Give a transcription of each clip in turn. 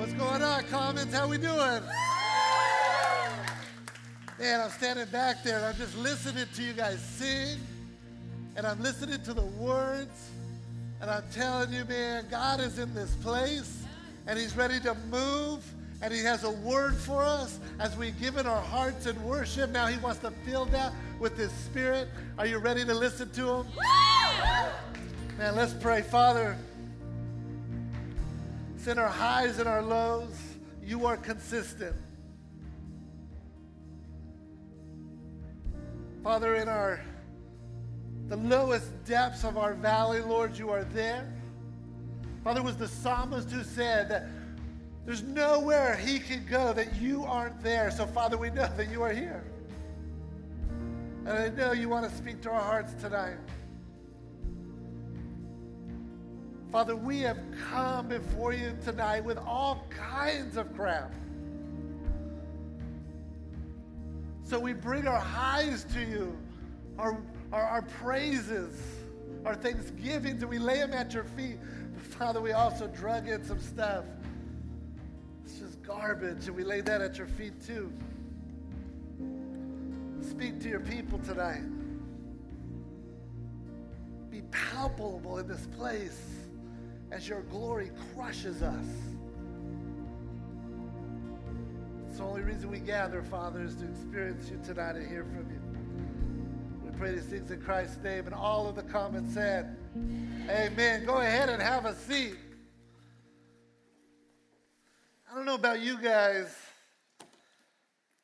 What's going on, Commons? How we doing? Man, I'm standing back there and I'm just listening to you guys sing and I'm listening to the words and I'm telling you, man, God is in this place and He's ready to move and He has a word for us as we give in our hearts in worship. Now He wants to fill that with His Spirit. Are you ready to listen to Him? Man, let's pray. Father, it's in our highs and our lows. You are consistent. Father, in our the lowest depths of our valley, Lord, you are there. Father, was the psalmist who said that there's nowhere he could go that you aren't there. So, Father, we know that you are here. And I know you want to speak to our hearts tonight. Father, we have come before you tonight with all kinds of crap. So we bring our highs to you, our, our, our praises, our thanksgivings, and we lay them at your feet. But Father, we also drug in some stuff. It's just garbage, and we lay that at your feet too. Speak to your people tonight. Be palpable in this place as your glory crushes us. It's the only reason we gather, Father, is to experience you tonight and hear from you. We pray these things in Christ's name, and all of the Commons said, Amen. Go ahead and have a seat. I don't know about you guys,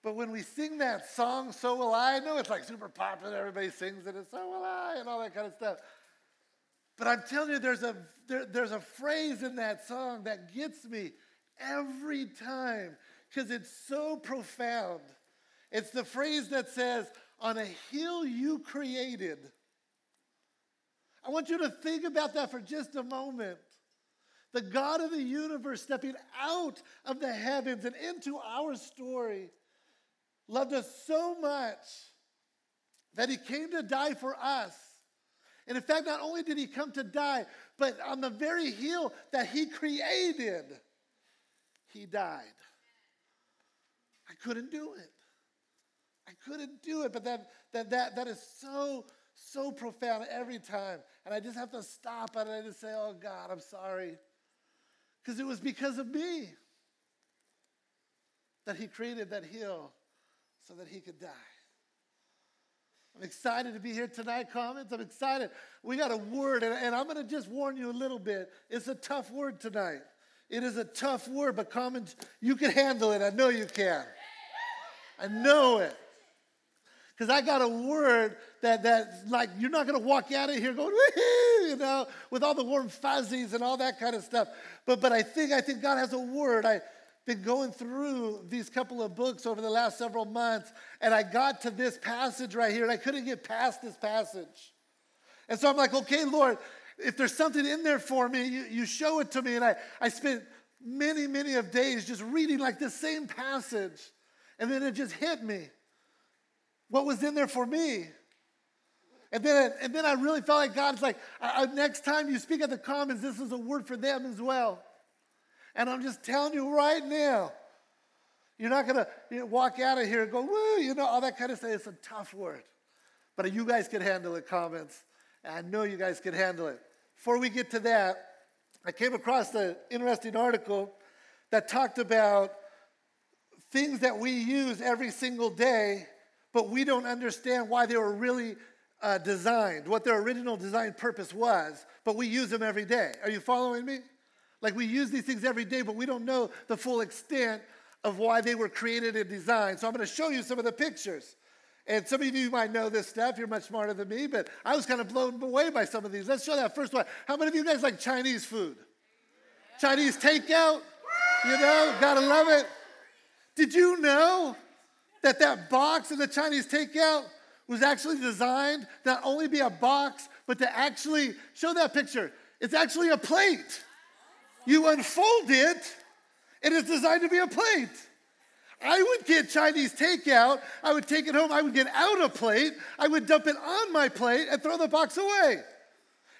but when we sing that song, So Will I, I know it's like super popular, everybody sings it, and So Will I, and all that kind of stuff. But I'm telling you, there's a, there, there's a phrase in that song that gets me every time because it's so profound. It's the phrase that says, On a hill you created. I want you to think about that for just a moment. The God of the universe stepping out of the heavens and into our story loved us so much that he came to die for us. And in fact, not only did he come to die, but on the very hill that he created, he died. I couldn't do it. I couldn't do it, but that, that, that, that is so, so profound every time. And I just have to stop and I just say, oh God, I'm sorry. Because it was because of me that he created that hill so that he could die. I'm excited to be here tonight, Commons. I'm excited. We got a word, and, and I'm going to just warn you a little bit. It's a tough word tonight. It is a tough word, but Commons, you can handle it. I know you can. I know it. Because I got a word that, that like, you're not going to walk out of here going, you know, with all the warm fuzzies and all that kind of stuff. But, but I think, I think God has a word. I, been going through these couple of books over the last several months, and I got to this passage right here, and I couldn't get past this passage. And so I'm like, okay, Lord, if there's something in there for me, you, you show it to me. And I, I spent many, many of days just reading like the same passage. And then it just hit me. What was in there for me? And then, and then I really felt like God's like, uh, uh, next time you speak at the Commons, this is a word for them as well. And I'm just telling you right now, you're not going to you know, walk out of here and go, woo, you know, all that kind of stuff. It's a tough word. But you guys can handle it, Commons. I know you guys can handle it. Before we get to that, I came across an interesting article that talked about things that we use every single day, but we don't understand why they were really uh, designed, what their original design purpose was, but we use them every day. Are you following me? Like we use these things every day, but we don't know the full extent of why they were created and designed. So I'm going to show you some of the pictures. And some of you might know this stuff. You're much smarter than me, but I was kind of blown away by some of these. Let's show that first one. How many of you guys like Chinese food? Chinese takeout? You know, gotta love it. Did you know that that box in the Chinese takeout was actually designed not only to be a box, but to actually show that picture? It's actually a plate. You unfold it, and it's designed to be a plate. I would get Chinese takeout, I would take it home, I would get out a plate, I would dump it on my plate and throw the box away.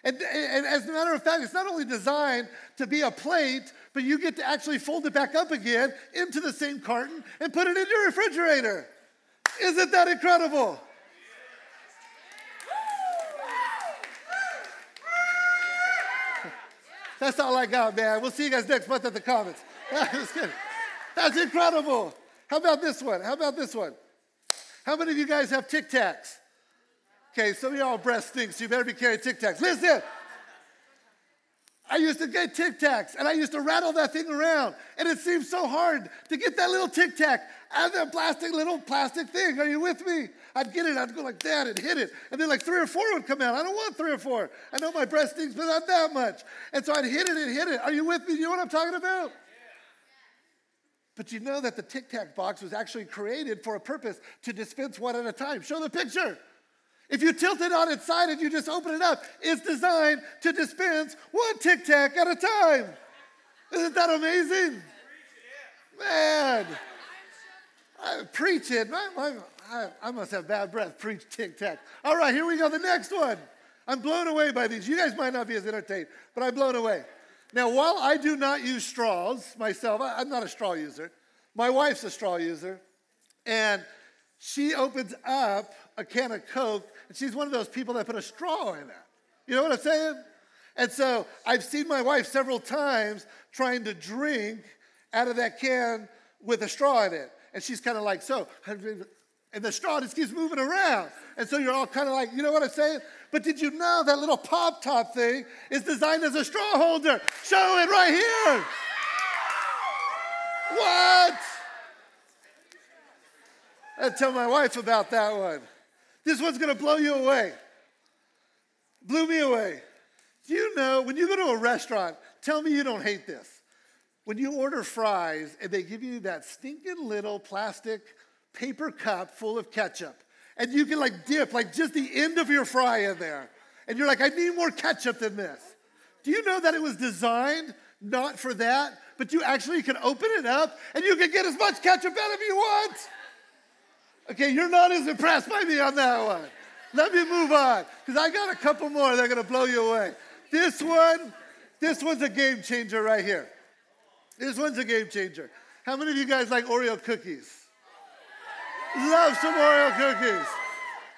And, and as a matter of fact, it's not only designed to be a plate, but you get to actually fold it back up again into the same carton and put it in your refrigerator. Isn't that incredible? That's all I got, man. We'll see you guys next month at the Commons. That's incredible. How about this one? How about this one? How many of you guys have Tic Tacs? Okay, some of y'all breast stinks, so you better be carrying Tic Tacs. Listen, I used to get Tic Tacs and I used to rattle that thing around, and it seemed so hard to get that little Tic Tac of that plastic little plastic thing. Are you with me? I'd get it, I'd go like that and hit it, and then like three or four would come out. I don't want three or four. I know my breast stinks, but not that much. And so I'd hit it and hit it. Are you with me? Do You know what I'm talking about? But you know that the Tic Tac box was actually created for a purpose to dispense one at a time. Show the picture. If you tilt it on its side and you just open it up, it's designed to dispense one tic tac at a time. Isn't that amazing? Man, I preach it. I, I, I must have bad breath. Preach tic tac. All right, here we go. The next one. I'm blown away by these. You guys might not be as entertained, but I'm blown away. Now, while I do not use straws myself, I'm not a straw user. My wife's a straw user, and she opens up a can of Coke, and she's one of those people that put a straw in it. You know what I'm saying? And so I've seen my wife several times trying to drink out of that can with a straw in it. And she's kind of like, so, and the straw just keeps moving around. And so you're all kind of like, you know what I'm saying? But did you know that little pop top thing is designed as a straw holder? Show it right here. What? I tell my wife about that one. This one's gonna blow you away. Blew me away. Do you know when you go to a restaurant, tell me you don't hate this. When you order fries and they give you that stinking little plastic paper cup full of ketchup, and you can like dip like just the end of your fry in there, and you're like, I need more ketchup than this. Do you know that it was designed not for that, but you actually can open it up and you can get as much ketchup out of you want? Okay, you're not as impressed by me on that one. Let me move on, because I got a couple more that are gonna blow you away. This one, this one's a game changer right here. This one's a game changer. How many of you guys like Oreo cookies? Love some Oreo cookies.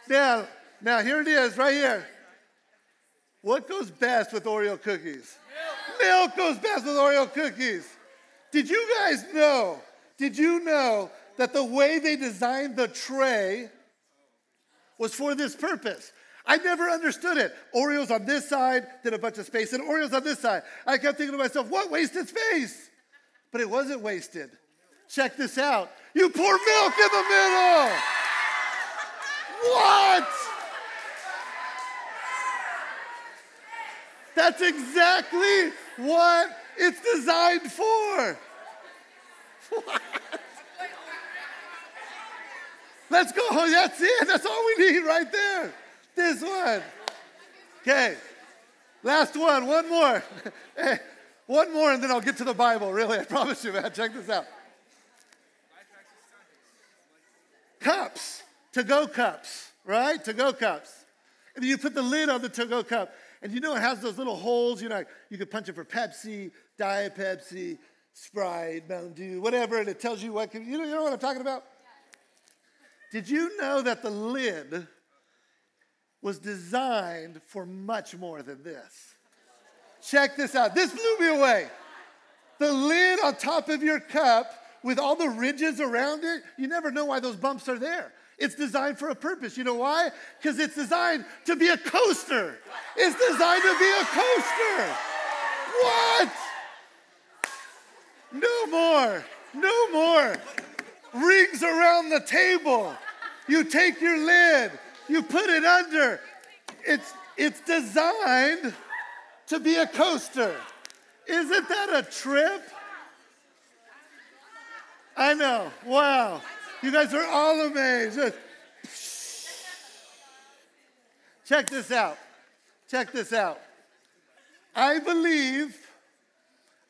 Now, now here it is, right here. What goes best with Oreo cookies? Milk, Milk goes best with Oreo cookies. Did you guys know? Did you know that the way they designed the tray was for this purpose. I never understood it. Oreos on this side, then a bunch of space, and Oreos on this side. I kept thinking to myself, what wasted space? But it wasn't wasted. Check this out. You pour milk in the middle. What? That's exactly what it's designed for. What? Let's go. Oh, that's it. That's all we need right there. This one. Okay. Last one. One more. One more, and then I'll get to the Bible. Really, I promise you, man. Check this out. Cups. To go cups, right? To go cups. And you put the lid on the to go cup. And you know it has those little holes. You know, you could punch it for Pepsi, Diet Pepsi, Sprite, Mountain Dew, whatever, and it tells you what. You know, you know what I'm talking about? Did you know that the lid was designed for much more than this? Check this out. This blew me away. The lid on top of your cup with all the ridges around it, you never know why those bumps are there. It's designed for a purpose. You know why? Because it's designed to be a coaster. It's designed to be a coaster. What? No more. No more rings around the table. You take your lid, you put it under. It's, it's designed to be a coaster. Isn't that a trip? I know. Wow. You guys are all amazed. Check this out. Check this out. I believe,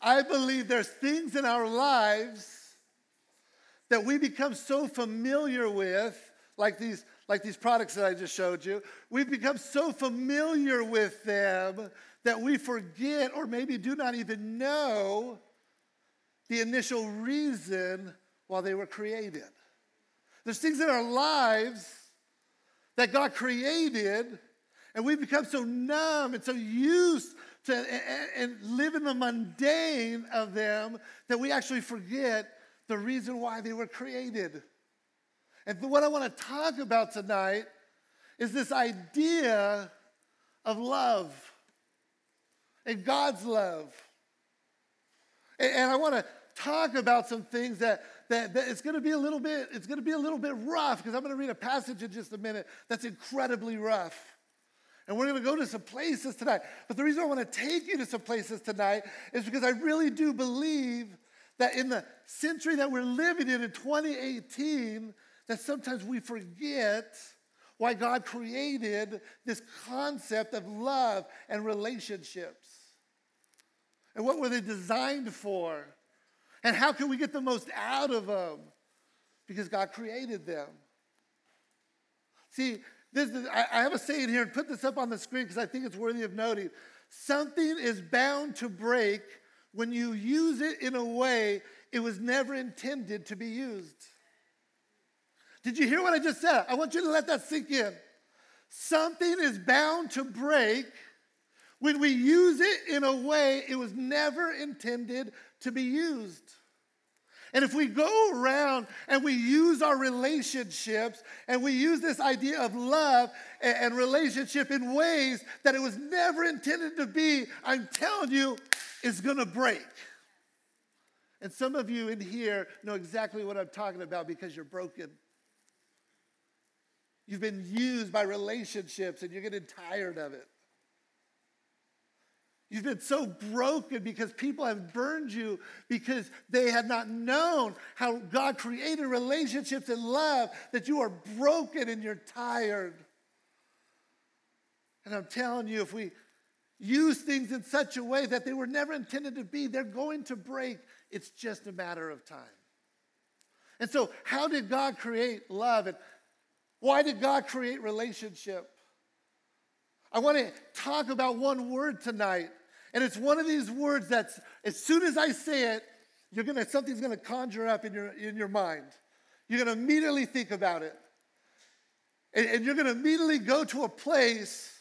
I believe there's things in our lives that we become so familiar with, like these like these products that I just showed you, we've become so familiar with them that we forget or maybe do not even know the initial reason why they were created. There's things in our lives that God created, and we've become so numb and so used to and, and live in the mundane of them that we actually forget the reason why they were created. And what I want to talk about tonight is this idea of love and God's love. And, I want to talk about some things that, that, that it's going to be a little bit it's going to be a little bit rough because i'm going to read a passage in just a minute that's incredibly rough and we're going to go to some places tonight but the reason i want to take you to some places tonight is because i really do believe that in the century that we're living in in 2018 that sometimes we forget why god created this concept of love and relationships and what were they designed for and how can we get the most out of them? Because God created them. See, this is, I, I have a saying here, and put this up on the screen because I think it's worthy of noting. Something is bound to break when you use it in a way it was never intended to be used. Did you hear what I just said? I want you to let that sink in. Something is bound to break when we use it in a way it was never intended to be used. And if we go around and we use our relationships and we use this idea of love and, relationship in ways that it was never intended to be, I'm telling you, it's gonna break. And some of you in here know exactly what I'm talking about because you're broken. You've been used by relationships and you're getting tired of it. You've been so broken because people have burned you because they have not known how God created relationships and love that you are broken and you're tired. And I'm telling you, if we use things in such a way that they were never intended to be, they're going to break. It's just a matter of time. And so, how did God create love? And why did God create relationship? I want to talk about one word tonight and it's one of these words that's, as soon as I say it, you're gonna, something's gonna conjure up in your, in your mind. You're gonna immediately think about it. And, and you're gonna immediately go to a place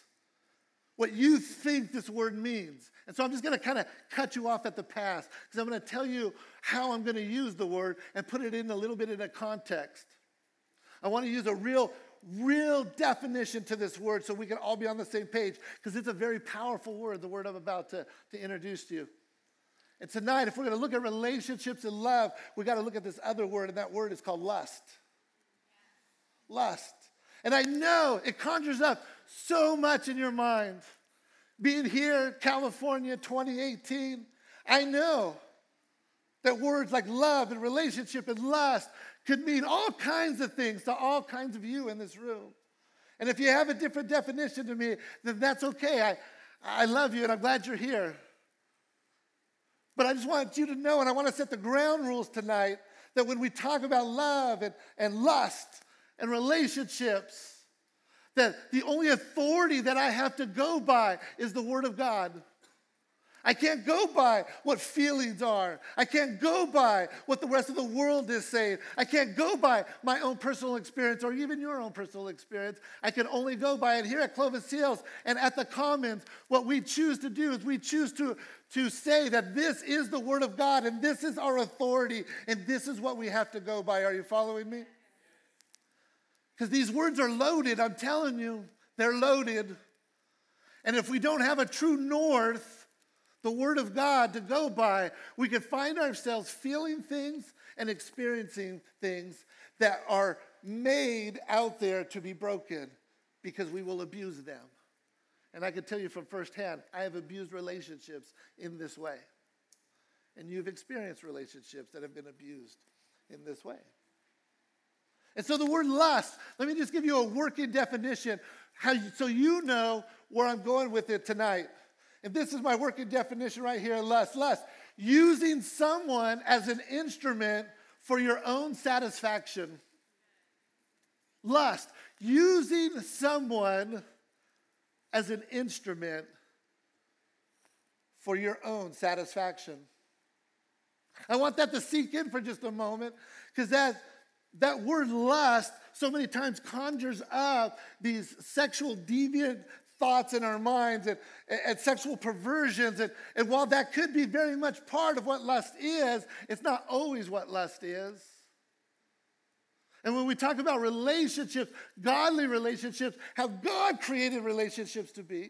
what you think this word means. And so I'm just gonna kind of cut you off at the pass because I'm gonna tell you how I'm gonna use the word and put it in a little bit in a context. I wanna use a real real definition to this word so we can all be on the same page because it's a very powerful word, the word I'm about to, to introduce to you. And tonight, if we're going to look at relationships and love, we got to look at this other word, and that word is called lust. Lust. And I know it conjures up so much in your mind. Being here, California, 2018, I know that words like love and relationship and lust could mean all kinds of things to all kinds of you in this room. And if you have a different definition to me, then that's okay. I, I love you and I'm glad you're here. But I just want you to know, and I want to set the ground rules tonight, that when we talk about love and, and lust and relationships, that the only authority that I have to go by is the Word of God. I can't go by what feelings are. I can't go by what the rest of the world is saying. I can't go by my own personal experience or even your own personal experience. I can only go by it here at Clovis Hills and at the Commons. What we choose to do is we choose to, to say that this is the Word of God and this is our authority and this is what we have to go by. Are you following me? Because these words are loaded, I'm telling you, they're loaded. And if we don't have a true north, the Word of God to go by, we could find ourselves feeling things and experiencing things that are made out there to be broken because we will abuse them. And I can tell you from firsthand, I have abused relationships in this way. And you've experienced relationships that have been abused in this way. And so the word lust, let me just give you a working definition how, so you know where I'm going with it tonight. And this is my working definition right here lust. Lust, using someone as an instrument for your own satisfaction. Lust, using someone as an instrument for your own satisfaction. I want that to sink in for just a moment because that, that word lust so many times conjures up these sexual deviant thoughts in our minds and, and sexual perversions. And, and while that could be very much part of what lust is, it's not always what lust is. And when we talk about relationships, godly relationships, how God created relationships to be,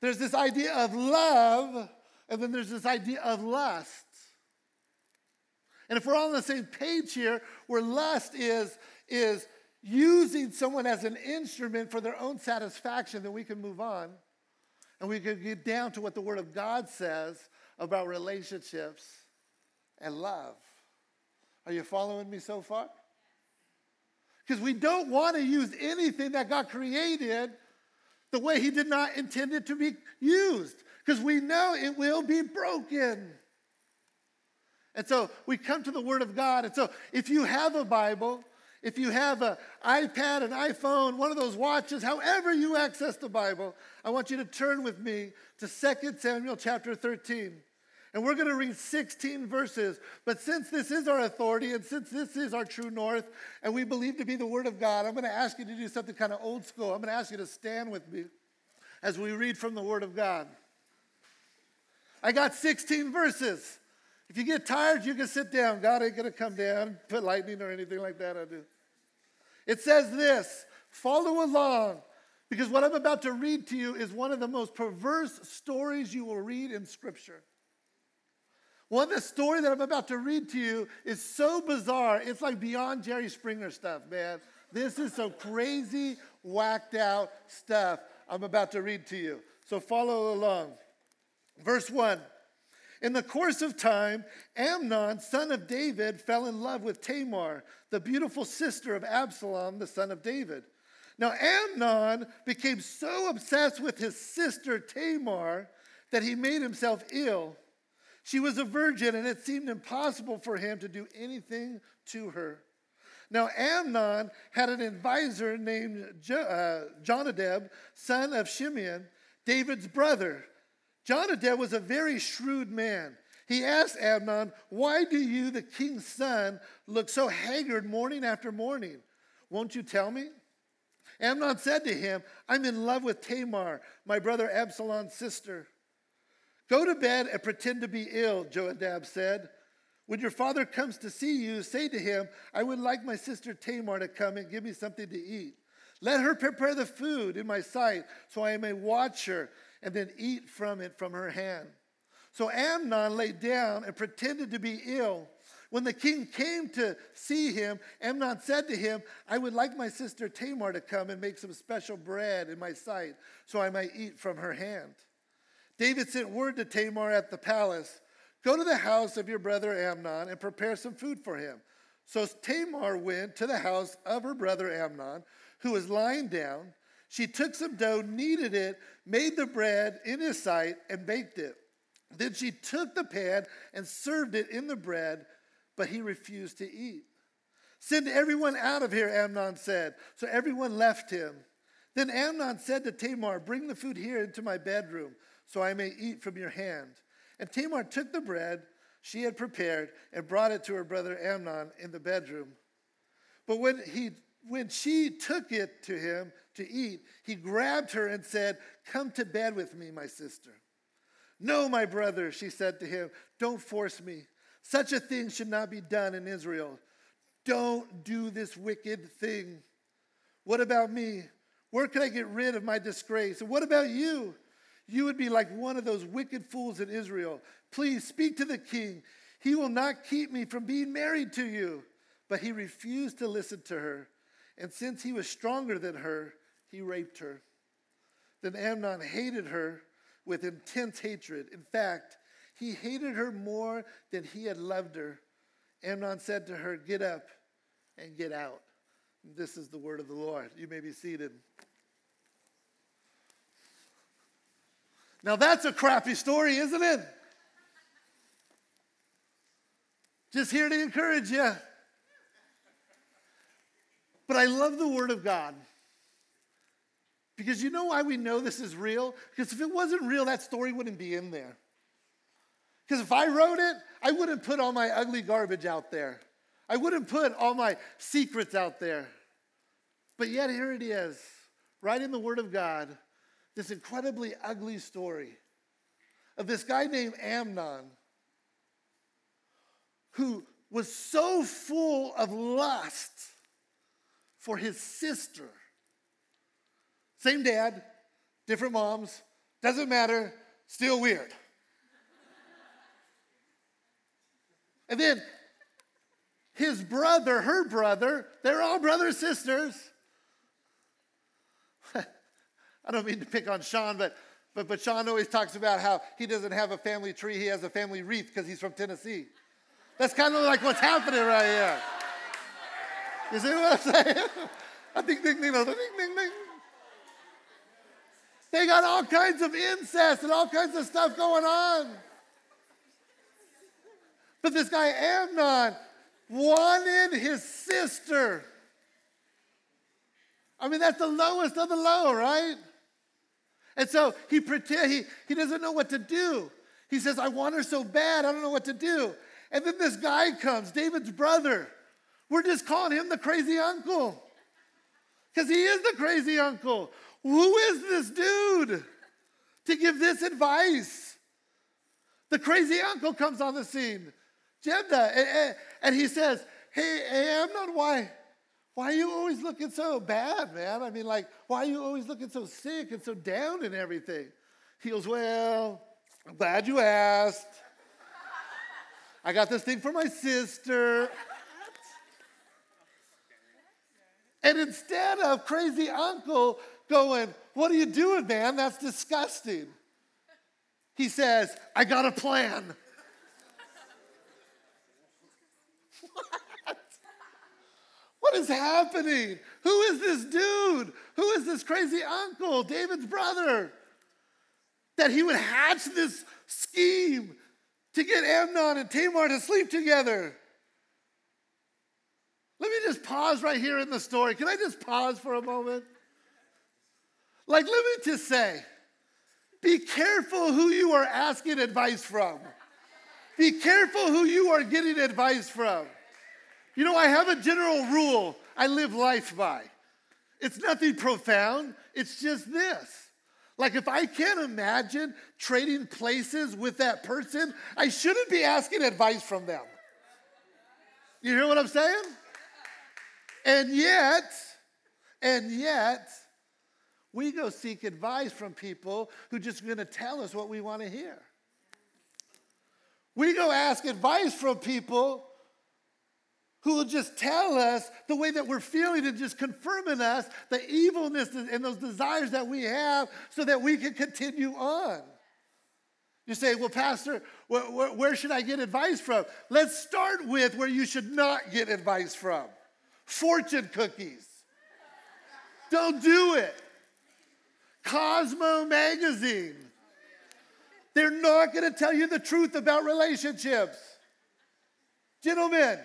there's this idea of love, and then there's this idea of lust. And if we're all on the same page here, where lust is, is using someone as an instrument for their own satisfaction, then we can move on. And we can get down to what the Word of God says about relationships and love. Are you following me so far? Because we don't want to use anything that God created the way He did not intend it to be used, because we know it will be broken. And so we come to the Word of God. And so if you have a Bible, if you have an iPad, an iPhone, one of those watches, however you access the Bible, I want you to turn with me to 2 Samuel chapter 13. And we're going to read 16 verses. But since this is our authority and since this is our true north and we believe to be the Word of God, I'm going to ask you to do something kind of old school. I'm going to ask you to stand with me as we read from the Word of God. I got 16 verses. If you get tired, you can sit down. God ain't going to come down, put lightning or anything like that. I do. It says this follow along because what I'm about to read to you is one of the most perverse stories you will read in Scripture. One, the story that I'm about to read to you is so bizarre. It's like beyond Jerry Springer stuff, man. This is some crazy, whacked out stuff I'm about to read to you. So follow along. Verse 1 In the course of time, Amnon, son of David, fell in love with Tamar, the beautiful sister of Absalom, the son of David. Now, Amnon became so obsessed with his sister Tamar that he made himself ill. She was a virgin, and it seemed impossible for him to do anything to her. Now, Amnon had an advisor named jo- uh, Jonadab, son of Shimeon, David's brother. Jonadab was a very shrewd man. He asked Amnon, Why do you, the king's son, look so haggard morning after morning? Won't you tell me? Amnon said to him, I'm in love with Tamar, my brother Absalom's sister. Go to bed and pretend to be ill, Jonadab said. When your father comes to see you, say to him, I would like my sister Tamar to come and give me something to eat. Let her prepare the food in my sight so I may watch her and then eat from it from her hand. So Amnon lay down and pretended to be ill. When the king came to see him, Amnon said to him, I would like my sister Tamar to come and make some special bread in my sight so I might eat from her hand. David sent word to Tamar at the palace Go to the house of your brother Amnon and prepare some food for him. So Tamar went to the house of her brother Amnon, who was lying down. She took some dough, kneaded it, made the bread in his sight, and baked it. Then she took the pan and served it in the bread, but he refused to eat. Send everyone out of here, Amnon said. So everyone left him. Then Amnon said to Tamar, Bring the food here into my bedroom so I may eat from your hand. And Tamar took the bread she had prepared and brought it to her brother Amnon in the bedroom. But when, he, when she took it to him to eat, he grabbed her and said, Come to bed with me, my sister. No, my brother, she said to him, don't force me. Such a thing should not be done in Israel. Don't do this wicked thing. What about me? Where can I get rid of my disgrace? And what about you? you would be like one of those wicked fools in Israel. Please speak to the king. He will not keep me from being married to you. But he refused to listen to her. And since he was stronger than her, he raped her. Then Amnon hated her with intense hatred. In fact, he hated her more than he had loved her. Amnon said to her, Get up and get out. This is the word of the Lord. You may be seated. Now that's a crappy story, isn't it? Just here to encourage you. But I love the Word of God. Because you know why we know this is real? Because if it wasn't real, that story wouldn't be in there. Because if I wrote it, I wouldn't put all my ugly garbage out there. I wouldn't put all my secrets out there. But yet, here it is, right in the Word of God, this incredibly ugly story of this guy named Amnon who was so full of lust for his sister. Same dad, different moms, doesn't matter, still weird. and then his brother, her brother, they're all brothers, sisters. I don't mean to pick on Sean, but, but, but Sean always talks about how he doesn't have a family tree, he has a family wreath because he's from Tennessee. That's kind of like what's happening right here. You see what I'm saying? I ding, ding, ding, ding, ding. They got all kinds of incest and all kinds of stuff going on. But this guy Amnon wanted his sister. I mean, that's the lowest of the low, right? And so he pretend he, he doesn't know what to do. He says, I want her so bad, I don't know what to do. And then this guy comes, David's brother. We're just calling him the crazy uncle. Because he is the crazy uncle. Who is this dude to give this advice? The crazy uncle comes on the scene, Jephthah, and, and he says, Hey, hey, Amnon, why, why are you always looking so bad, man? I mean, like, why are you always looking so sick and so down and everything? He goes, Well, I'm glad you asked. I got this thing for my sister. And instead of crazy uncle going, What are you doing, man? That's disgusting. He says, I got a plan. what? What is happening? Who is this dude? Who is this crazy uncle, David's brother? That he would hatch this scheme to get Amnon and Tamar to sleep together. Pause right here in the story. Can I just pause for a moment? Like, let me just say be careful who you are asking advice from. Be careful who you are getting advice from. You know, I have a general rule I live life by. It's nothing profound, it's just this. Like, if I can't imagine trading places with that person, I shouldn't be asking advice from them. You hear what I'm saying? And yet, and yet, we go seek advice from people who just going to tell us what we want to hear. We go ask advice from people who will just tell us the way that we're feeling and just confirm in us the evilness and those desires that we have so that we can continue on. You say, well, Pastor, where, where, where, should I get advice from? Let's start with where you should not get advice from fortune cookies. Don't do it. Cosmo magazine. They're not going to tell you the truth about relationships. Gentlemen,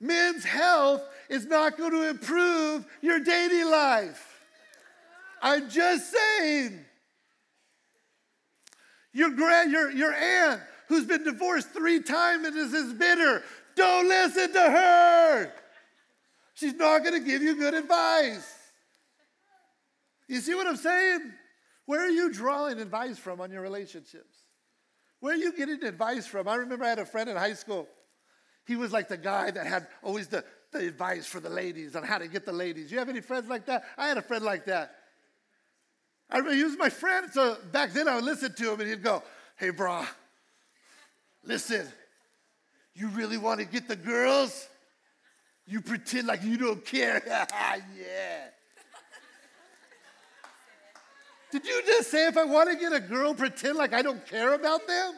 men's health is not going to improve your dating life. I'm just saying. Your, grand, your, your aunt who's been divorced three times and is, as bitter, don't listen to her. She's not going to give you good advice. You see what I'm saying? Where are you drawing advice from on your relationships? Where are you getting advice from? I remember I had a friend in high school he was like the guy that had always the, the advice for the ladies on how to get the ladies. You have any friends like that? I had a friend like that. I remember he was my friend, so back then I would listen to him and he'd go, Hey, brah, listen, you really want to get the girls? You pretend like you don't care. yeah. Did you just say if I want to get a girl, pretend like I don't care about them?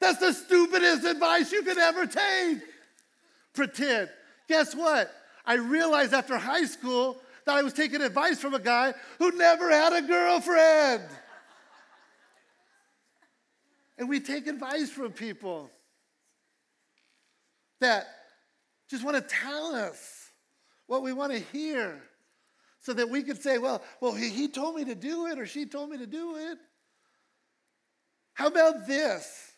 That's the stupidest advice you could ever take pretend. Guess what? I realized after high school that I was taking advice from a guy who never had a girlfriend. and we take advice from people that just want to tell us what we want to hear so that we could say, well, well, he, he told me to do it or she told me to do it. How about this?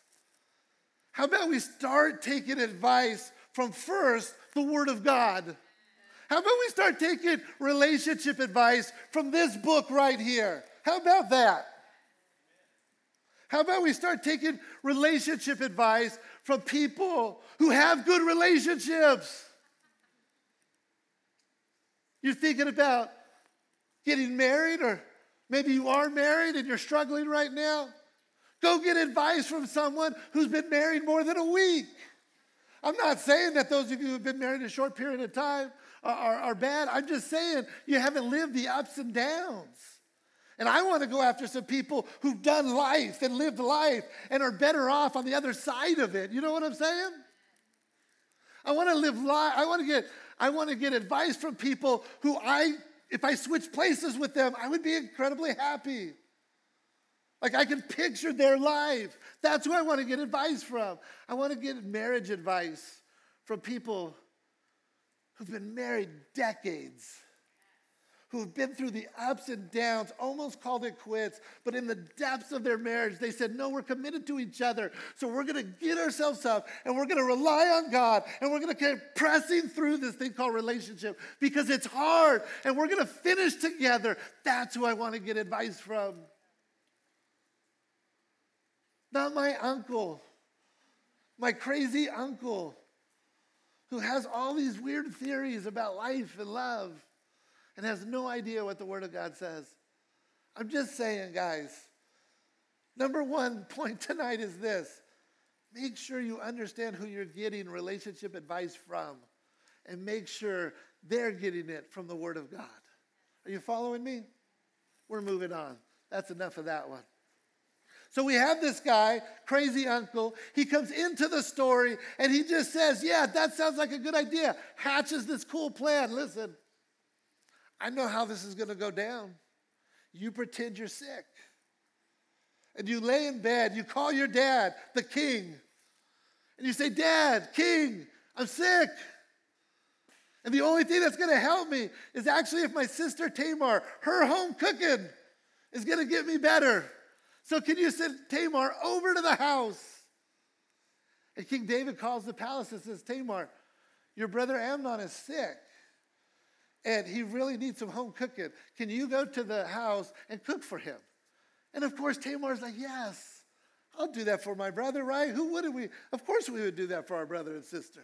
How about we start taking advice from first the Word of God? How about we start taking relationship advice from this book right here? How about that? How about we start taking relationship advice from people who have good relationships? You're thinking about getting married, or maybe you are married and you're struggling right now. Go get advice from someone who's been married more than a week. I'm not saying that those of you who've been married a short period of time are, are, are bad. I'm just saying you haven't lived the ups and downs. And I want to go after some people who've done life and lived life and are better off on the other side of it. You know what I'm saying? I want to live life. I want to get I want to get advice from people who I if I switch places with them, I would be incredibly happy. Like I can picture their life. That's who I want to get advice from. I want to get marriage advice from people who've been married decades, who've been through the ups and downs, almost called it quits, but in the depths of their marriage, they said, No, we're committed to each other. So we're going to get ourselves up and we're going to rely on God and we're going to keep pressing through this thing called relationship because it's hard and we're going to finish together. That's who I want to get advice from. Not my uncle, my crazy uncle who has all these weird theories about life and love and has no idea what the Word of God says. I'm just saying, guys. Number one point tonight is this make sure you understand who you're getting relationship advice from, and make sure they're getting it from the Word of God. Are you following me? We're moving on. That's enough of that one. So we have this guy, crazy uncle. He comes into the story and he just says, Yeah, that sounds like a good idea. Hatches this cool plan. Listen, I know how this is going to go down. You pretend you're sick. And you lay in bed, you call your dad, the king, and you say, Dad, king, I'm sick. And the only thing that's going to help me is actually if my sister Tamar, her home cooking, is going to get me better. So can you send Tamar over to the house? And King David calls the palace and says, Tamar, your brother Amnon is sick. And he really needs some home cooking. Can you go to the house and cook for him? And of course, Tamar's like, Yes, I'll do that for my brother, right? Who wouldn't we? Of course, we would do that for our brother and sister.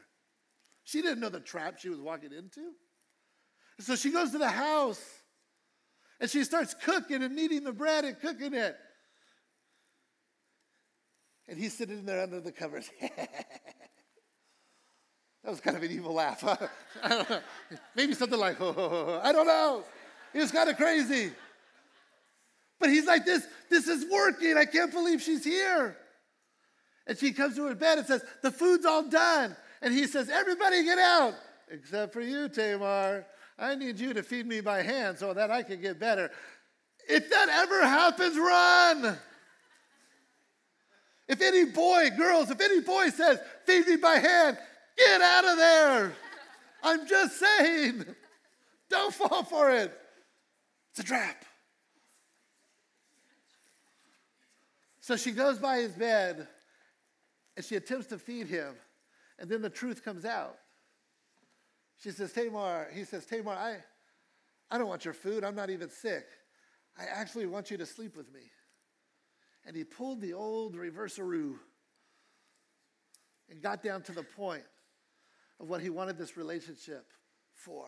She didn't know the trap she was walking into. So she goes to the house and she starts cooking and kneading the bread and cooking it. And he's sitting there under the covers. that was kind of an evil laugh. I don't know. Maybe something like, oh, I don't know. He was kind of crazy. But he's like, this, this is working. I can't believe she's here. And she comes to her bed and says, The food's all done. And he says, Everybody get out, except for you, Tamar. I need you to feed me by hand so that I can get better. If that ever happens, run. If any boy, girls, if any boy says, feed me by hand, get out of there. I'm just saying. Don't fall for it. It's a trap. So she goes by his bed and she attempts to feed him. And then the truth comes out. She says, Tamar, he says, Tamar, I, I don't want your food. I'm not even sick. I actually want you to sleep with me and he pulled the old reverseroo and got down to the point of what he wanted this relationship for.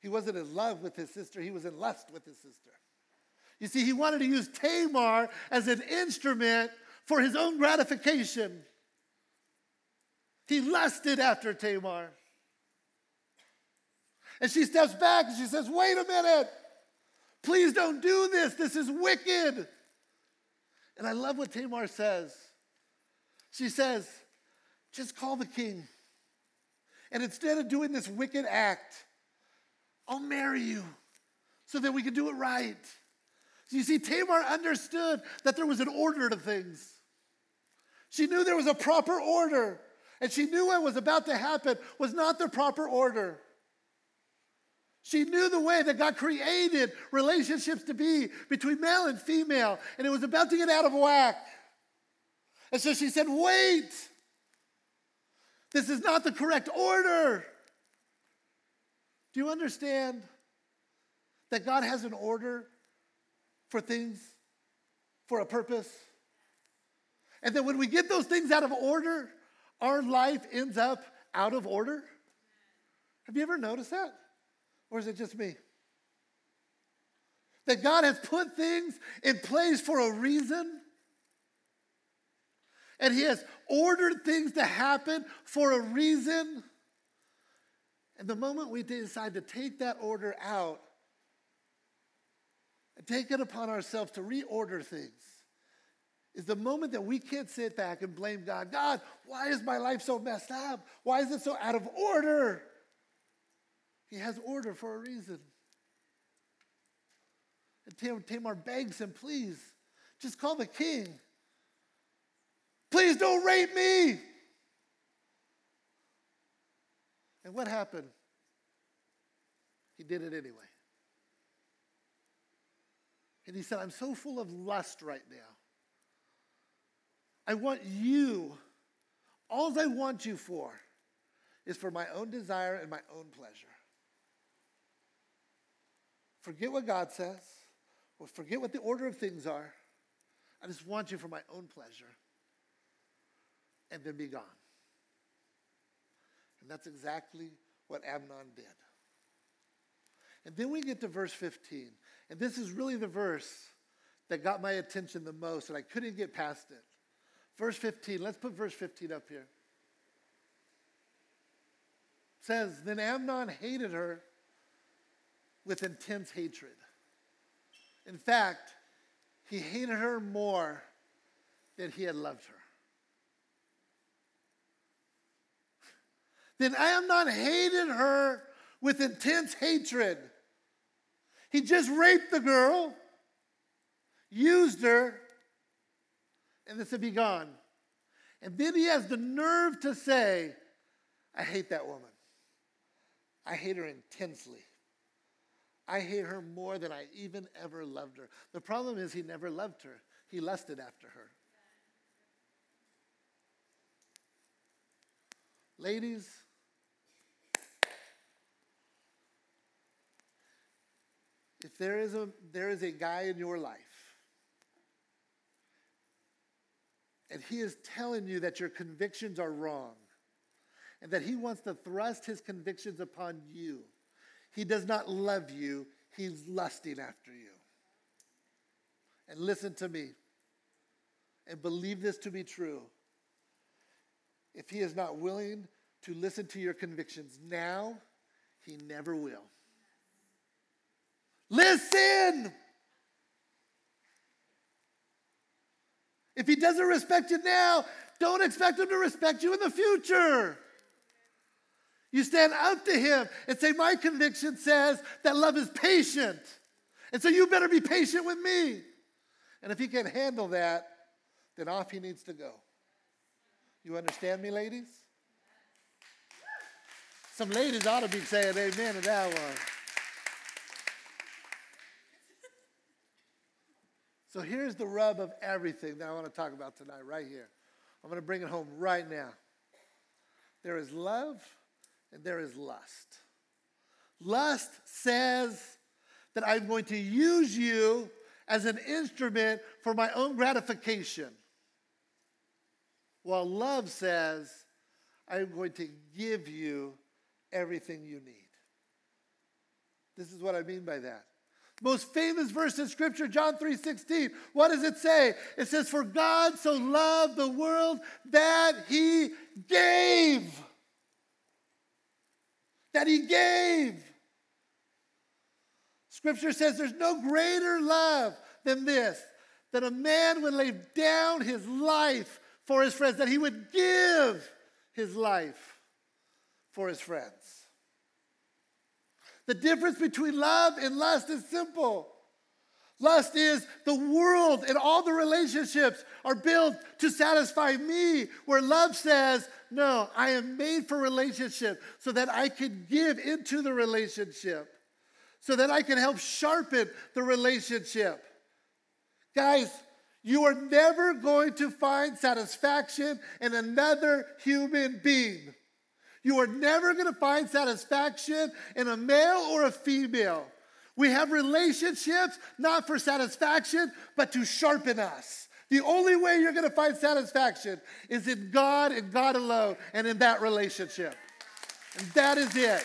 He wasn't in love with his sister, he was in lust with his sister. You see, he wanted to use Tamar as an instrument for his own gratification. He lusted after Tamar. And she steps back and she says, Wait a minute. Please don't do this. This is wicked. And I love what Tamar says. She says, just call the king. And instead of doing this wicked act, I'll marry you so that we can do it right. So you see, Tamar understood that there was an order to things. She knew there was a proper order, and she knew what was about to happen was not the proper order. She knew the way that God created relationships to be between male and female, and it was about to get out of whack. And so she said, Wait, this is not the correct order. Do you understand that God has an order for things for a purpose? And that when we get those things out of order, our life ends up out of order? Have you ever noticed that? Or is it just me? That God has put things in place for a reason. And He has ordered things to happen for a reason. And the moment we decide to take that order out and take it upon ourselves to reorder things, is the moment that we can't sit back and blame God. God, why is my life so messed up? Why is it so out of order? He has order for a reason. And Tamar begs him, please, just call the king. Please don't rape me. And what happened? He did it anyway. And he said, I'm so full of lust right now. I want you, all I want you for is for my own desire and my own pleasure. Forget what God says, or forget what the order of things are. I just want you for my own pleasure. And then be gone. And that's exactly what Amnon did. And then we get to verse 15. And this is really the verse that got my attention the most, and I couldn't get past it. Verse 15, let's put verse 15 up here. It says, Then Amnon hated her with intense hatred. In fact, he hated her more than he had loved her. Then Amnon hated her with intense hatred. He just raped the girl, used her, and then said, Be gone. And then he has the nerve to say, I hate that woman. I hate her intensely. I hate her more than I even ever loved her. The problem is, he never loved her, he lusted after her. Ladies, if there is a, there is a guy in your life and he is telling you that your convictions are wrong and that he wants to thrust his convictions upon you, he does not love you, he's lusting after you. And listen to me and believe this to be true. If he is not willing to listen to your convictions now, he never will. Listen! If he doesn't respect you now, don't expect him to respect you in the future. You stand up to him and say, My conviction says that love is patient. And so you better be patient with me. And if he can't handle that, then off he needs to go. You understand me, ladies? Some ladies ought to be saying amen to that one. So here's the rub of everything that I want to talk about tonight, right here. I'm going to bring it home right now. There is love and there is lust. Lust says that I'm going to use you as an instrument for my own gratification. While love says, I'm going to give you everything you need. This is what I mean by that most famous verse in scripture john 3.16 what does it say? It says for god so loved the world that he gave. That he gave. Scripture says there's no greater love than this that a man would lay down his life for his friends that he would give his life for his friends the difference between love and lust is simple. Lust is the world and all the relationships are built to satisfy me, where love says, No, I am made for relationship so that I can give into the relationship. so that I can help sharpen the relationship. Guys, you are never going to find satisfaction in another human being. You are never going to find satisfaction in a male or a female. We have relationships not for satisfaction, but to sharpen us. The only way you're going to find satisfaction is in God and God alone and in that relationship. And that is it.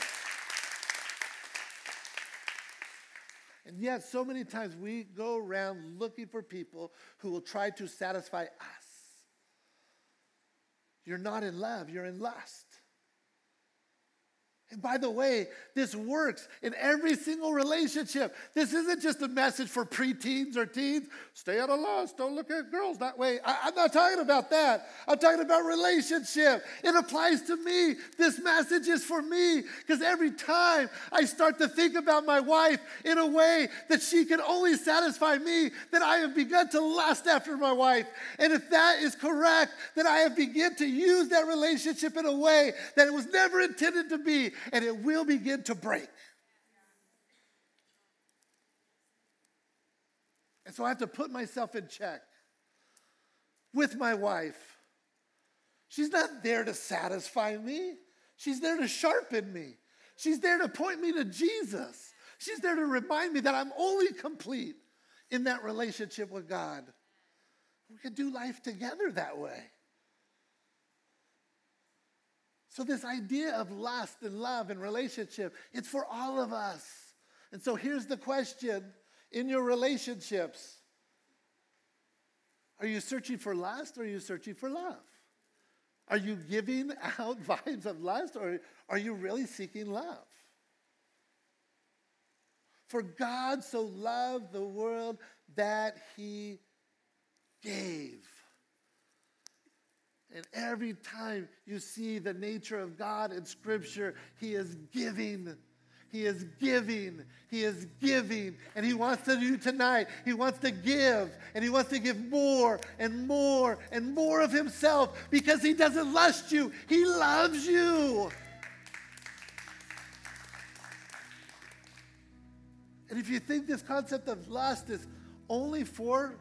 And yet, so many times we go around looking for people who will try to satisfy us. You're not in love, you're in lust. And by the way, this works in every single relationship. This isn't just a message for preteens or teens. Stay out of lust. Don't look at girls that way. I, am not talking about that. I'm talking about relationship. It applies to me. This message is for me because every time I start to think about my wife in a way that she can only satisfy me, then I have begun to lust after my wife. And if that is correct, then I have begun to use that relationship in a way that it was never intended to be and it will begin to break. And so I have to put myself in check with my wife. She's not there to satisfy me, she's there to sharpen me. She's there to point me to Jesus. She's there to remind me that I'm only complete in that relationship with God. We can do life together that way. So, this idea of lust and love and relationship, it's for all of us. And so, here's the question in your relationships Are you searching for lust or are you searching for love? Are you giving out vibes of lust or are you really seeking love? For God so loved the world that he gave. And every time you see the nature of God in Scripture, He is giving. He is giving. He is giving. And He wants to do tonight. He wants to give. And He wants to give more and more and more of Himself because He doesn't lust you, He loves you. And if you think this concept of lust is only for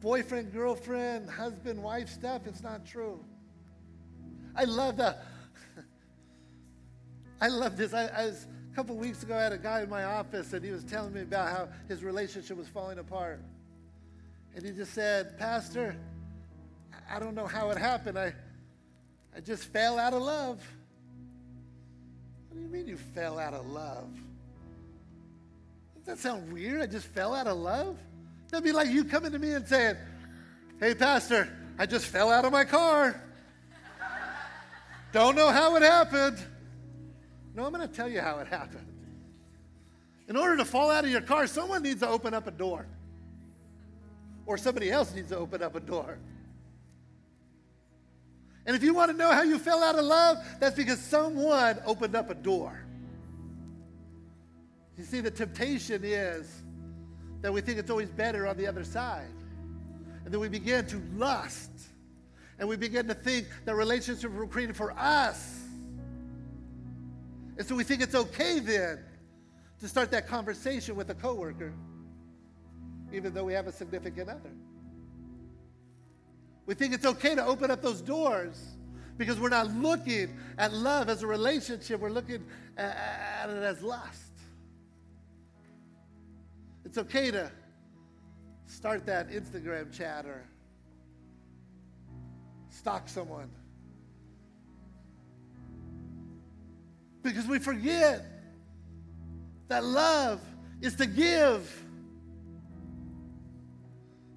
boyfriend, girlfriend, husband, wife stuff. It's not true. I love the. I love this. I, I was, a couple weeks ago, I had a guy in my office, and he was telling me about how his relationship was falling apart. And he just said, Pastor, I don't know how it happened. I, I just fell out of love. What do you mean you fell out of love? Doesn't that sound weird? I just fell out of love? That'd be like you coming to me and saying, Hey, Pastor, I just fell out of my car. Don't know how it happened. No, I'm going to tell you how it happened. In order to fall out of your car, someone needs to open up a door, or somebody else needs to open up a door. And if you want to know how you fell out of love, that's because someone opened up a door. You see, the temptation is that we think it's always better on the other side. And then we begin to lust. And we begin to think that relationships were created for us. And so we think it's okay then to start that conversation with a coworker, even though we have a significant other. We think it's okay to open up those doors because we're not looking at love as a relationship, we're looking at it as lust. It's okay to start that Instagram chat or stalk someone. Because we forget that love is to give.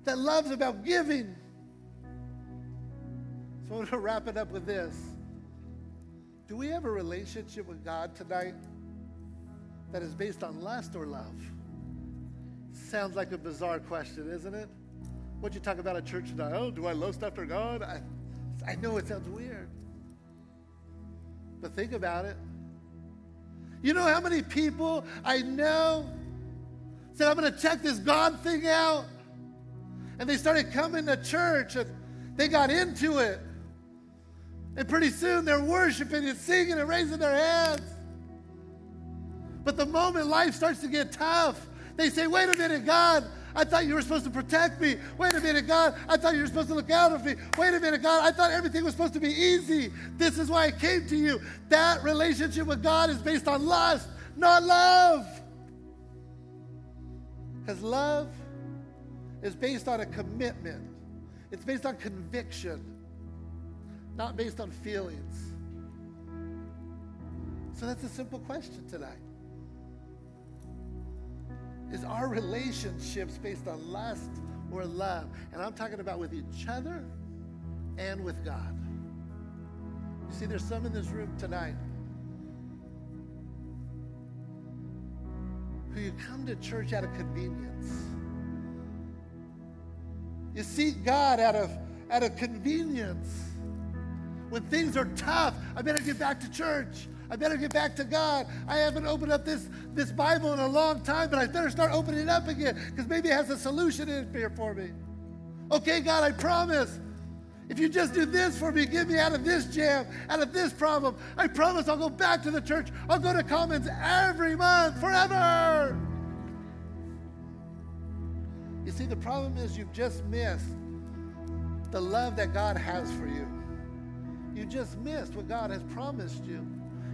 That love's about giving. So I'm going to wrap it up with this. Do we have a relationship with God tonight that is based on lust or love? Sounds like a bizarre question, isn't it? What you talk about at church tonight? Oh, do I lust after God? I, I know it sounds weird. But think about it. You know how many people I know said, I'm going to check this God thing out? And they started coming to church and they got into it. And pretty soon they're worshiping and singing and raising their hands. But the moment life starts to get tough, they say, wait a minute, God, I thought you were supposed to protect me. Wait a minute, God, I thought you were supposed to look out for me. Wait a minute, God, I thought everything was supposed to be easy. This is why I came to you. That relationship with God is based on lust, not love. Because love is based on a commitment, it's based on conviction, not based on feelings. So that's a simple question tonight. Is our relationships based on lust or love? And I'm talking about with each other and with God. You see, there's some in this room tonight who you come to church out of convenience. You seek God out of, out of convenience. When things are tough, I better get back to church. I better get back to God. I haven't opened up this, this Bible in a long time, but I better start opening it up again because maybe it has a solution in here for me. Okay, God, I promise. If you just do this for me, get me out of this jam, out of this problem, I promise I'll go back to the church. I'll go to Commons every month, forever. You see, the problem is you've just missed the love that God has for you. You just missed what God has promised you.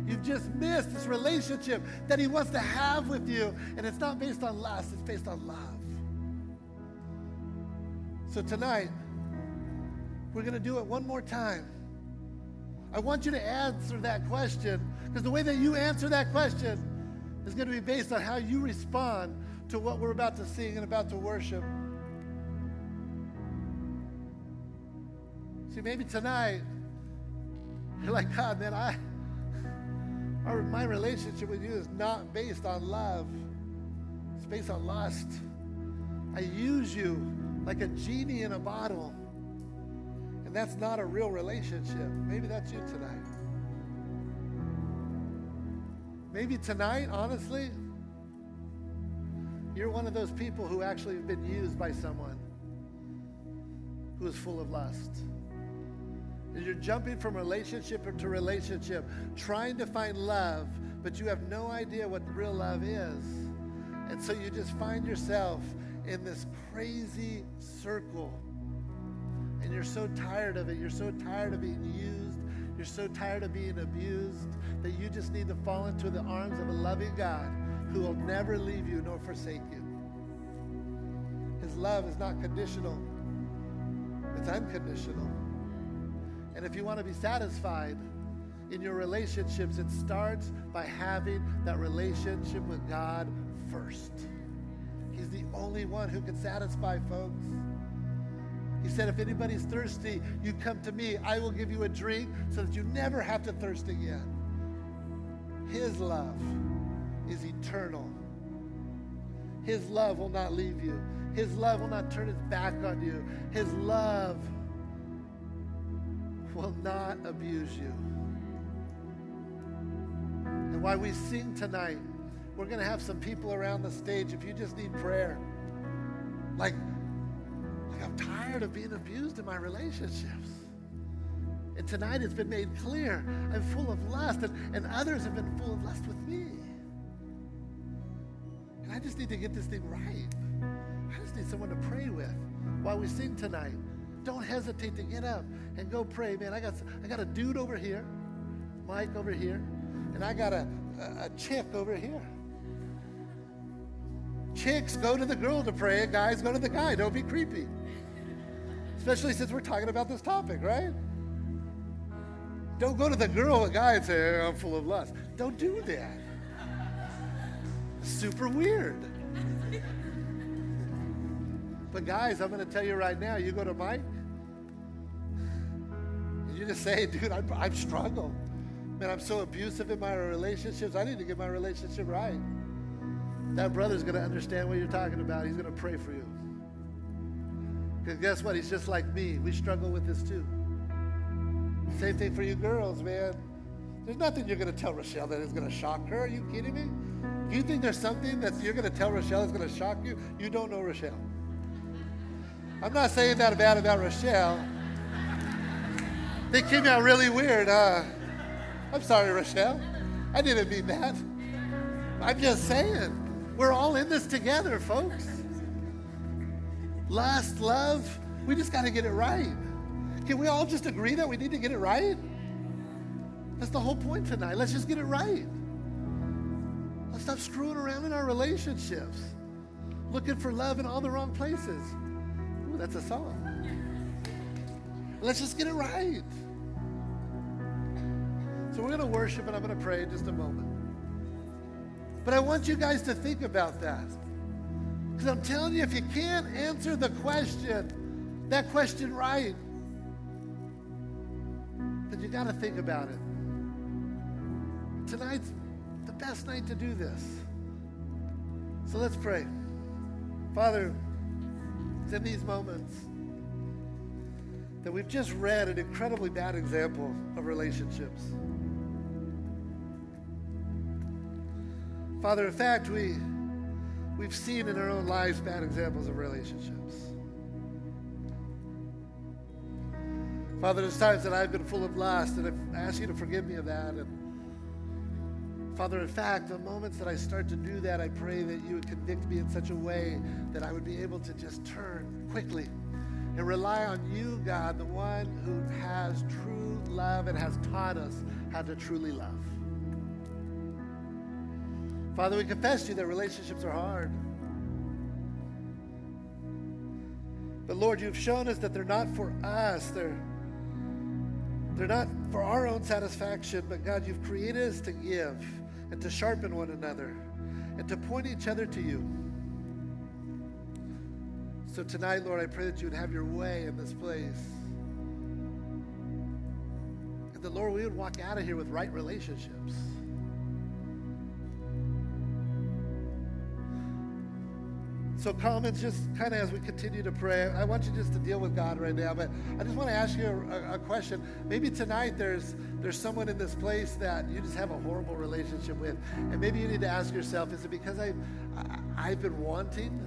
You've just missed this relationship that He wants to have with you. And it's not based on lust, it's based on love. So tonight, we're going to do it one more time. I want you to answer that question because the way that you answer that question is going to be based on how you respond to what we're about to sing and about to worship. See, maybe tonight, you're like, God, man, I, our, my relationship with you is not based on love, it's based on lust. I use you like a genie in a bottle. And that's not a real relationship. Maybe that's you tonight. Maybe tonight, honestly, you're one of those people who actually have been used by someone who is full of lust. You're jumping from relationship to relationship, trying to find love, but you have no idea what real love is. And so you just find yourself in this crazy circle. And you're so tired of it. You're so tired of being used. You're so tired of being abused that you just need to fall into the arms of a loving God who will never leave you nor forsake you. His love is not conditional, it's unconditional. And if you want to be satisfied in your relationships, it starts by having that relationship with God first. He's the only one who can satisfy, folks. He said, If anybody's thirsty, you come to me. I will give you a drink so that you never have to thirst again. His love is eternal. His love will not leave you. His love will not turn its back on you. His love will not abuse you. And while we sing tonight, we're going to have some people around the stage. If you just need prayer, like, like I'm tired of being abused in my relationships. And tonight it's been made clear I'm full of lust, and, and others have been full of lust with me. And I just need to get this thing right. I just need someone to pray with while we sing tonight. Don't hesitate to get up and go pray, man. I got, I got a dude over here, Mike over here, and I got a, a, a chick over here. Chicks go to the girl to pray, guys go to the guy. Don't be creepy. Especially since we're talking about this topic, right? Don't go to the girl, the guy, and say, I'm full of lust. Don't do that. Super weird. But guys, I'm going to tell you right now, you go to Mike, just say, dude, I'm, I'm. Man, I'm so abusive in my relationships. I need to get my relationship right. That brother's going to understand what you're talking about. He's going to pray for you. Because guess what? He's just like me. We struggle with this too. Same thing for you girls, man. There's nothing you're going to tell Rochelle that is going to shock her. Are you kidding me? You think there's something that you're going to tell Rochelle that's going to shock you, you don't know Rochelle. I'm not saying that bad about Rochelle. They came out really weird. Uh, I'm sorry, Rochelle. I didn't mean that. I'm just saying, we're all in this together, folks. Lust, love, we just got to get it right. Can we all just agree that we need to get it right? That's the whole point tonight. Let's just get it right. Let's stop screwing around in our relationships, looking for love in all the wrong places. Ooh, that's a song. Let's just get it right. So we're going to worship and I'm going to pray in just a moment. But I want you guys to think about that. Because I'm telling you, if you can't answer the question, that question right, then you got to think about it. Tonight's the best night to do this. So let's pray. Father, in these moments that we've just read an incredibly bad example of relationships. Father, in fact, we, we've seen in our own lives bad examples of relationships. Father, there's times that I've been full of lust, and I ask you to forgive me of that. And Father, in fact, the moments that I start to do that, I pray that you would convict me in such a way that I would be able to just turn quickly and rely on you, God, the one who has true love and has taught us how to truly love. Father, we confess to you that relationships are hard. But Lord, you've shown us that they're not for us. They're, they're not for our own satisfaction, but God, you've created us to give and to sharpen one another and to point each other to you. So tonight, Lord, I pray that you would have your way in this place. And that, Lord, we would walk out of here with right relationships. So, Commons just kind of as we continue to pray. I want you just to deal with God right now, but I just want to ask you a, a, question. Maybe tonight there's there's someone in this place that you just have a horrible relationship with, and maybe you need to ask yourself: Is it because I, I I've been wanting?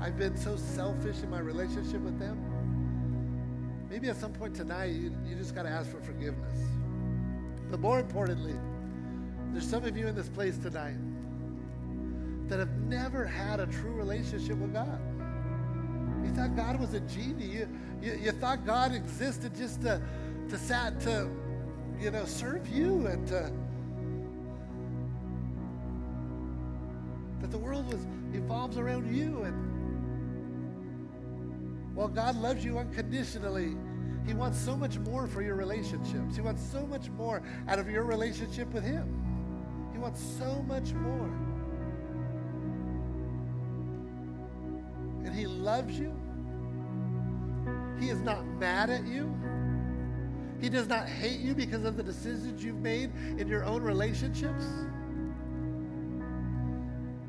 I've been so selfish in my relationship with them. Maybe at some point tonight you, you just got to ask for forgiveness. But more importantly, there's some of you in this place tonight that have never had a true relationship with God. You thought God was a genie. You, you, you thought God existed just to, to, sat, to, you know, serve you and to, that the world was evolves around you. And while God loves you unconditionally, He wants so much more for your relationships. He wants so much more out of your relationship with Him. He wants so much more. and He loves you. He is not mad at you. He does not hate you because of the decisions you've made in your own relationships.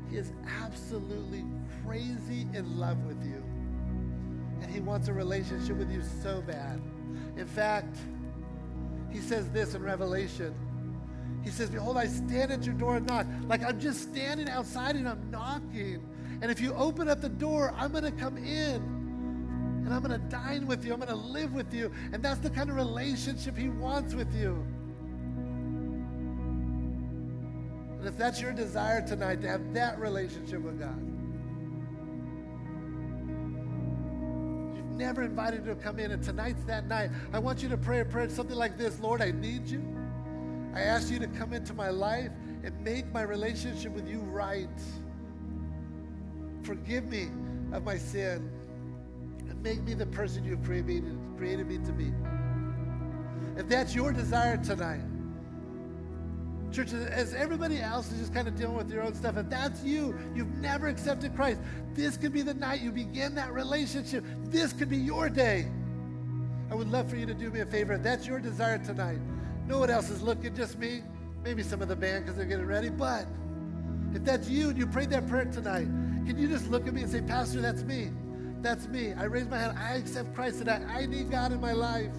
He is absolutely crazy in love with you. And He wants a relationship with you so bad. In fact, He says this in Revelation. He says, Behold, I stand at your door and knock. Like I'm just standing outside and I'm knocking. And if you open up the door, I'm going to come in and I'm going to dine with you. I'm going to live with you. And that's the kind of relationship He wants with you. And if that's your desire tonight to have that relationship with God, never invited to come in, and tonight's that night. I want you to pray a prayer something like this Lord, I need you. I ask you to come into my life and make my relationship with you right. Forgive me of my sin and make me the person you've created, created me to be. If that's your desire tonight, church, as everybody else is just kind of dealing with your own stuff, if that's you, you've never accepted Christ, this could be the night you begin that relationship. This could be your day. I would love for you to do me a favor. If that's your desire tonight, no one else is looking, just me, maybe some of the band because they're getting ready, but if that's you and you prayed that prayer tonight, can you just look at me and say, Pastor, that's me. That's me. I raise my hand. I accept Christ tonight. I need God in my life.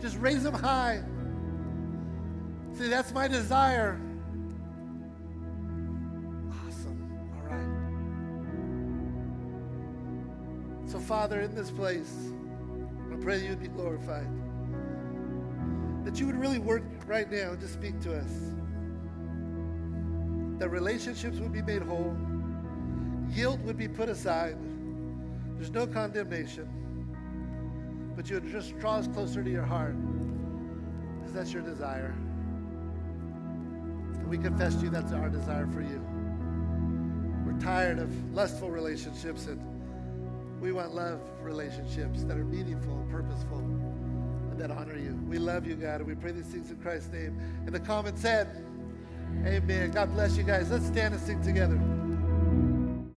Just raise them high. See, that's my desire. Awesome. All right. So, Father, in this place, I pray that you would be glorified. That you would really work right now to speak to us. that relationships would be made whole, guilt would be put aside, there's no condemnation, but you would just draw us closer to your heart because that's your desire. We confess to you that's our desire for you. We're tired of lustful relationships and we want love relationships that are meaningful and purposeful and that honor you. We love you, God, and we pray these things in Christ's name. And the comment said, Amen. God bless you guys. Let's stand and sing together.